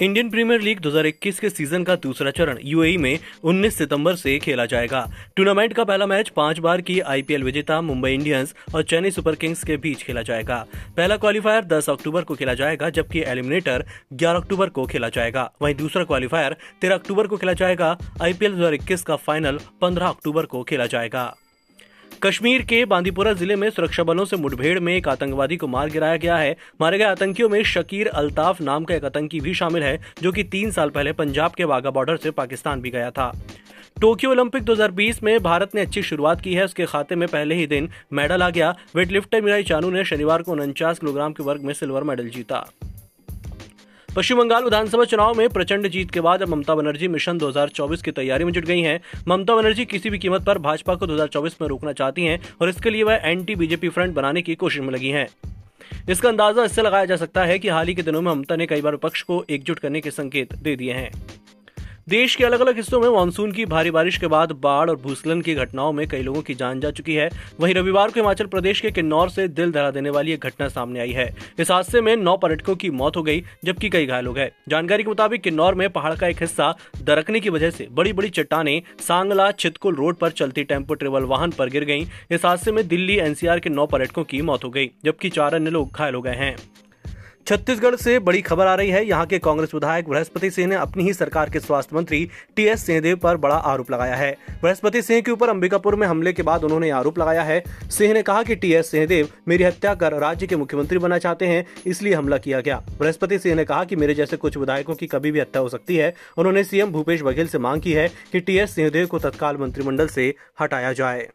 Indian premiere league 2021 के season का दूसरा चरण यूएई में 19 सितंबर से खेला जाएगा। टूर्नामेंट का पहला मैच पाँच बार की आईपीएल विजेता मुंबई इंडियंस और चेन्नई सुपर किंग्स के बीच खेला जाएगा। पहला क्वालिफायर 10 अक्टूबर को खेला जाएगा, जबकि एलिमिनेटर 11 अक्टूबर को खेला जाएगा। वहीं दूसरा क्वालिफायर 13 अक्टूबर को खेला जाएगा, आईपीएल 2021 का फाइनल 15 अक्टूबर को खेला जाएगा। कश्मीर के बांदीपुरा ज़िले में सुरक्षा बलों से मुठभेड़ में एक आतंकवादी को मार गिराया गया है। मारे गए आतंकियों में शकीर अल्ताफ नाम का एक आतंकी भी शामिल है, जो कि तीन साल पहले पंजाब के वाघा बॉर्डर से पाकिस्तान भी गया था। टोक्यो ओलंपिक 2020 में भारत ने अच्छी शुरुआत की है। उसके खाते में पहले ही दिन मेडल आ गया। वेटलिफ्टर मिराई चानू ने शनिवार को उनचास किलोग्राम के वर्ग में सिल्वर मेडल जीता। पश्चिम बंगाल विधानसभा चुनाव में प्रचंड जीत के बाद अब ममता बनर्जी मिशन 2024 की तैयारी में जुट गई हैं। ममता बनर्जी किसी भी कीमत पर भाजपा को 2024 में रोकना चाहती हैं और इसके लिए वह एंटी बीजेपी फ्रंट बनाने की कोशिश में लगी हैं। इसका अंदाज़ा इससे लगाया जा सकता है कि हाल ही के दिनों में ममता ने कई बार विपक्ष को एकजुट करने के संकेत दे दिए हैं। देश के अलग अलग हिस्सों में मानसून की भारी बारिश के बाद बाढ़ और भूस्खलन की घटनाओं में कई लोगों की जान जा चुकी है। वहीं रविवार को हिमाचल प्रदेश के किन्नौर से दिल दहला देने वाली एक घटना सामने आई है। इस हादसे में नौ पर्यटकों की मौत हो गई, जबकि कई घायल हो गए। जानकारी के मुताबिक किन्नौर में पहाड़ का एक हिस्सा दरकने की वजह से बड़ी बड़ी चट्टाने सांगला छितकुल रोड पर चलती टेंपो ट्रेवल वाहन पर गिर गई। इस हादसे में दिल्ली एनसीआर के नौ पर्यटकों की मौत हो गई, जबकि चार अन्य लोग घायल हो गए हैं। छत्तीसगढ़ से बड़ी खबर आ रही है। यहाँ के कांग्रेस विधायक बृहस्पति सिंह ने अपनी ही सरकार के स्वास्थ्य मंत्री टी एस सिंहदेव पर बड़ा आरोप लगाया है। बृहस्पति सिंह के ऊपर अंबिकापुर में हमले के बाद उन्होंने आरोप लगाया है। सिंह ने कहा कि टी एस सिंहदेव मेरी हत्या कर राज्य के मुख्यमंत्री बनना चाहते हैं, इसलिए हमला किया गया। बृहस्पति सिंह ने कहा कि मेरे जैसे कुछ विधायकों की कभी भी हत्या हो सकती है। उन्होंने सीएम भूपेश बघेल से मांग की है कि टी एस सिंहदेव को तत्काल मंत्रिमंडल से हटाया जाए।